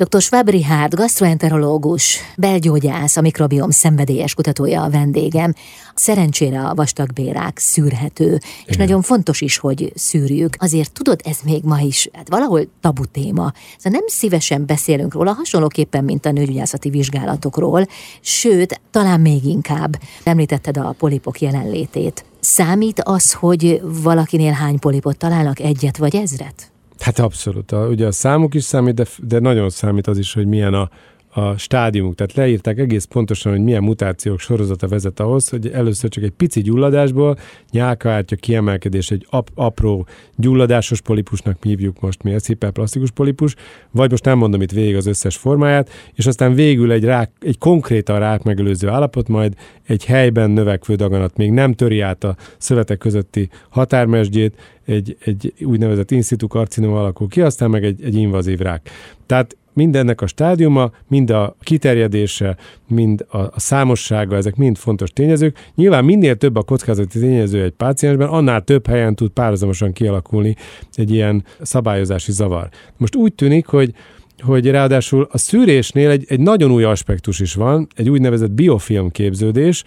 Dr. Schwab Richard, gastroenterológus, belgyógyász, a mikrobiom szenvedélyes kutatója a vendégem. Szerencsére a vastagbélák szűrhető, Igen. és nagyon fontos is, hogy szűrjük. Azért tudod, ez még ma is hát valahol tabu téma. Szóval nem szívesen beszélünk róla, hasonlóképpen, mint a nőgyógyászati vizsgálatokról, sőt, talán még inkább. Említetted a polipok jelenlétét. Számít az, hogy valakinél hány polipot találnak, egyet vagy ezret? Hát abszolút. A, ugye a számuk is számít, de, de nagyon számít az is, hogy milyen a, a stádiumuk. Tehát leírták egész pontosan, hogy milyen mutációk sorozata vezet ahhoz, hogy először csak egy pici gyulladásból nyálkaártya kiemelkedés egy ap- apró gyulladásos polipusnak mi hívjuk most mi, ez hiperplastikus polipus, vagy most nem mondom itt végig az összes formáját, és aztán végül egy, rák, egy konkrétan rák megelőző állapot, majd egy helyben növekvő daganat még nem töri át a szövetek közötti határmesdjét, egy, egy úgynevezett institu karcinom alakul ki, aztán meg egy, egy invazív rák. Tehát mindennek a stádiuma, mind a kiterjedése, mind a, számossága, ezek mind fontos tényezők. Nyilván minél több a kockázati tényező egy páciensben, annál több helyen tud párhuzamosan kialakulni egy ilyen szabályozási zavar. Most úgy tűnik, hogy hogy ráadásul a szűrésnél egy, egy nagyon új aspektus is van, egy úgynevezett biofilm képződés,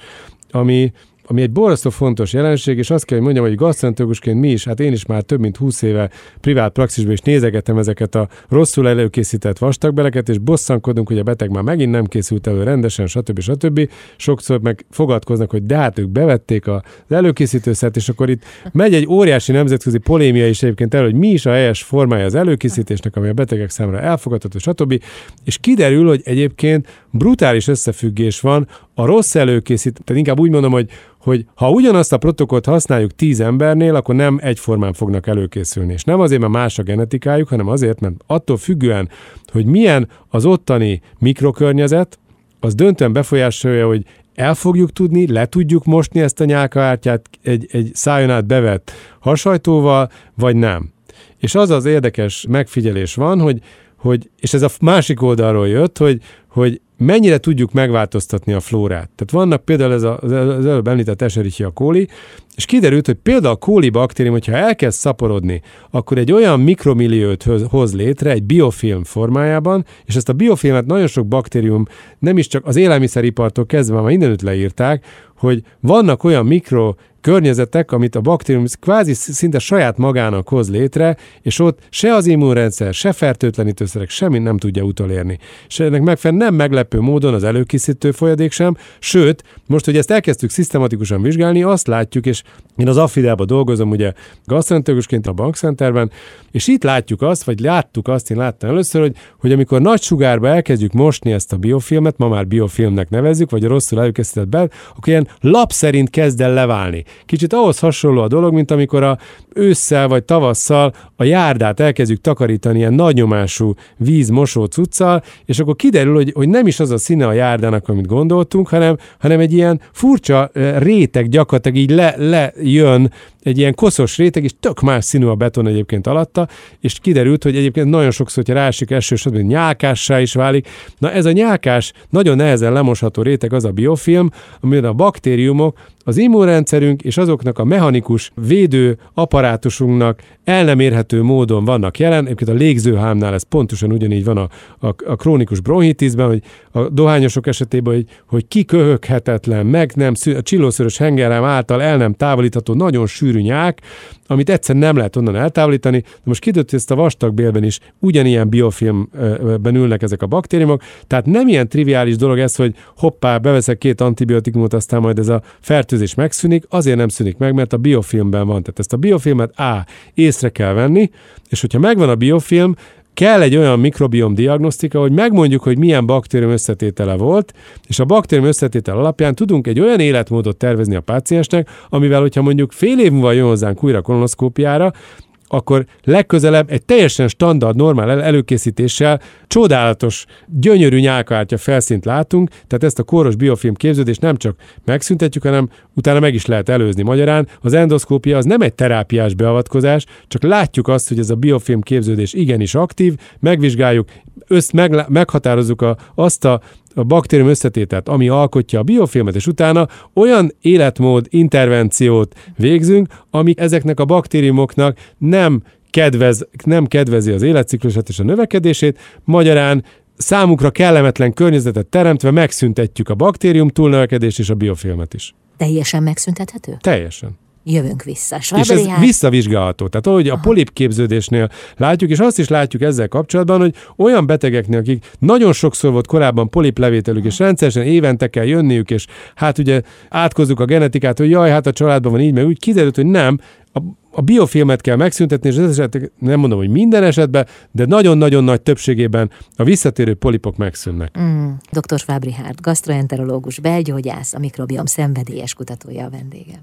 ami ami egy borzasztó fontos jelenség, és azt kell, hogy mondjam, hogy gasztrentológusként mi is, hát én is már több mint 20 éve privát praxisban is nézegetem ezeket a rosszul előkészített vastagbeleket, és bosszankodunk, hogy a beteg már megint nem készült elő rendesen, stb. stb. Sokszor meg fogadkoznak, hogy de hát ők bevették az előkészítőszert, és akkor itt megy egy óriási nemzetközi polémia is egyébként el, hogy mi is a helyes formája az előkészítésnek, ami a betegek számára elfogadható, stb. És kiderül, hogy egyébként brutális összefüggés van a rossz előkészít, tehát inkább úgy mondom, hogy, hogy ha ugyanazt a protokollt használjuk tíz embernél, akkor nem egyformán fognak előkészülni. És nem azért, mert más a genetikájuk, hanem azért, mert attól függően, hogy milyen az ottani mikrokörnyezet, az döntően befolyásolja, hogy el fogjuk tudni, le tudjuk mosni ezt a nyálkaártyát egy, egy szájon át bevett hasajtóval, vagy nem. És az az érdekes megfigyelés van, hogy, hogy és ez a másik oldalról jött, hogy, hogy mennyire tudjuk megváltoztatni a flórát. Tehát vannak például ez a, az előbb említett Escherichia coli, és kiderült, hogy például a kóli baktérium, hogyha elkezd szaporodni, akkor egy olyan mikromilliót hoz létre egy biofilm formájában, és ezt a biofilmet nagyon sok baktérium, nem is csak az élelmiszeripartól kezdve, már mindenütt leírták, hogy vannak olyan mikro környezetek, amit a baktérium kvázi szinte saját magának hoz létre, és ott se az immunrendszer, se fertőtlenítőszerek, semmi nem tudja utolérni. És ennek megfelelően nem meglepő módon az előkészítő folyadék sem, sőt, most, hogy ezt elkezdtük szisztematikusan vizsgálni, azt látjuk, és én az Affidában dolgozom, ugye gasztrentológusként a bankcenterben, és itt látjuk azt, vagy láttuk azt, én láttam először, hogy, hogy amikor nagy sugárba elkezdjük mosni ezt a biofilmet, ma már biofilmnek nevezzük, vagy a rosszul előkészített be, akkor ilyen lap szerint kezd el leválni. Kicsit ahhoz hasonló a dolog, mint amikor a ősszel vagy tavasszal a járdát elkezdjük takarítani ilyen nagynyomású vízmosó cuccal, és akkor kiderül, hogy, hogy nem is az a színe a járdának, amit gondoltunk, hanem, hanem egy ilyen furcsa réteg gyakorlatilag így le, lejön egy ilyen koszos réteg, és tök más színű a beton egyébként alatta, és kiderült, hogy egyébként nagyon sokszor, hogyha rásik eső, stb. nyálkássá is válik. Na ez a nyálkás nagyon nehezen lemosható réteg az a biofilm, amiben a baktériumok az immunrendszerünk és azoknak a mechanikus védő apparátusunknak el nem érhető módon vannak jelen. Egyébként a légzőhámnál ez pontosan ugyanígy van a, a, a krónikus bronhitisben, hogy a dohányosok esetében, hogy, hogy kiköhöghetetlen, meg nem, a csillószörös hengerem által el nem távolítható, nagyon sűrű nyák, amit egyszer nem lehet onnan eltávolítani. De most kidött, hogy ezt a vastagbélben is ugyanilyen biofilmben ülnek ezek a baktériumok, tehát nem ilyen triviális dolog ez, hogy hoppá, beveszek két antibiotikumot, aztán majd ez a fertőzés megszűnik, azért nem szűnik meg, mert a biofilmben van. Tehát ezt a biofilmet A, észre kell venni, és hogyha megvan a biofilm, kell egy olyan mikrobiom diagnosztika, hogy megmondjuk, hogy milyen baktérium összetétele volt, és a baktérium összetétel alapján tudunk egy olyan életmódot tervezni a páciensnek, amivel, hogyha mondjuk fél év múlva jön hozzánk újra kolonoszkópiára, akkor legközelebb egy teljesen standard, normál előkészítéssel csodálatos, gyönyörű nyálkártya felszínt látunk, tehát ezt a kóros biofilm képződést nem csak megszüntetjük, hanem utána meg is lehet előzni. Magyarán az endoszkópia az nem egy terápiás beavatkozás, csak látjuk azt, hogy ez a biofilm képződés igenis aktív, megvizsgáljuk, össz, meg, meghatározzuk a, azt a a baktérium összetételt, ami alkotja a biofilmet, és utána olyan életmód intervenciót végzünk, ami ezeknek a baktériumoknak nem kedvez, nem kedvezi az életciklusát és a növekedését, magyarán számukra kellemetlen környezetet teremtve megszüntetjük a baktérium túlnövekedést és a biofilmet is. Teljesen megszüntethető? Teljesen. Jövünk vissza. És ez visszavizsgálható. Tehát ahogy a polipképződésnél látjuk, és azt is látjuk ezzel kapcsolatban, hogy olyan betegeknél, akik nagyon sokszor volt korábban poliplevételük, és rendszeresen évente kell jönniük, és hát ugye átkozzuk a genetikát, hogy jaj, hát a családban van így, meg úgy kiderült, hogy nem, a, a biofilmet kell megszüntetni, és ez esetek, nem mondom, hogy minden esetben, de nagyon-nagyon nagy többségében a visszatérő polipok megszűnnek. Mm. Dr. Fábri Hárt, gastroenterológus, belgyógyász, a mikrobiom szenvedélyes kutatója a vendégem.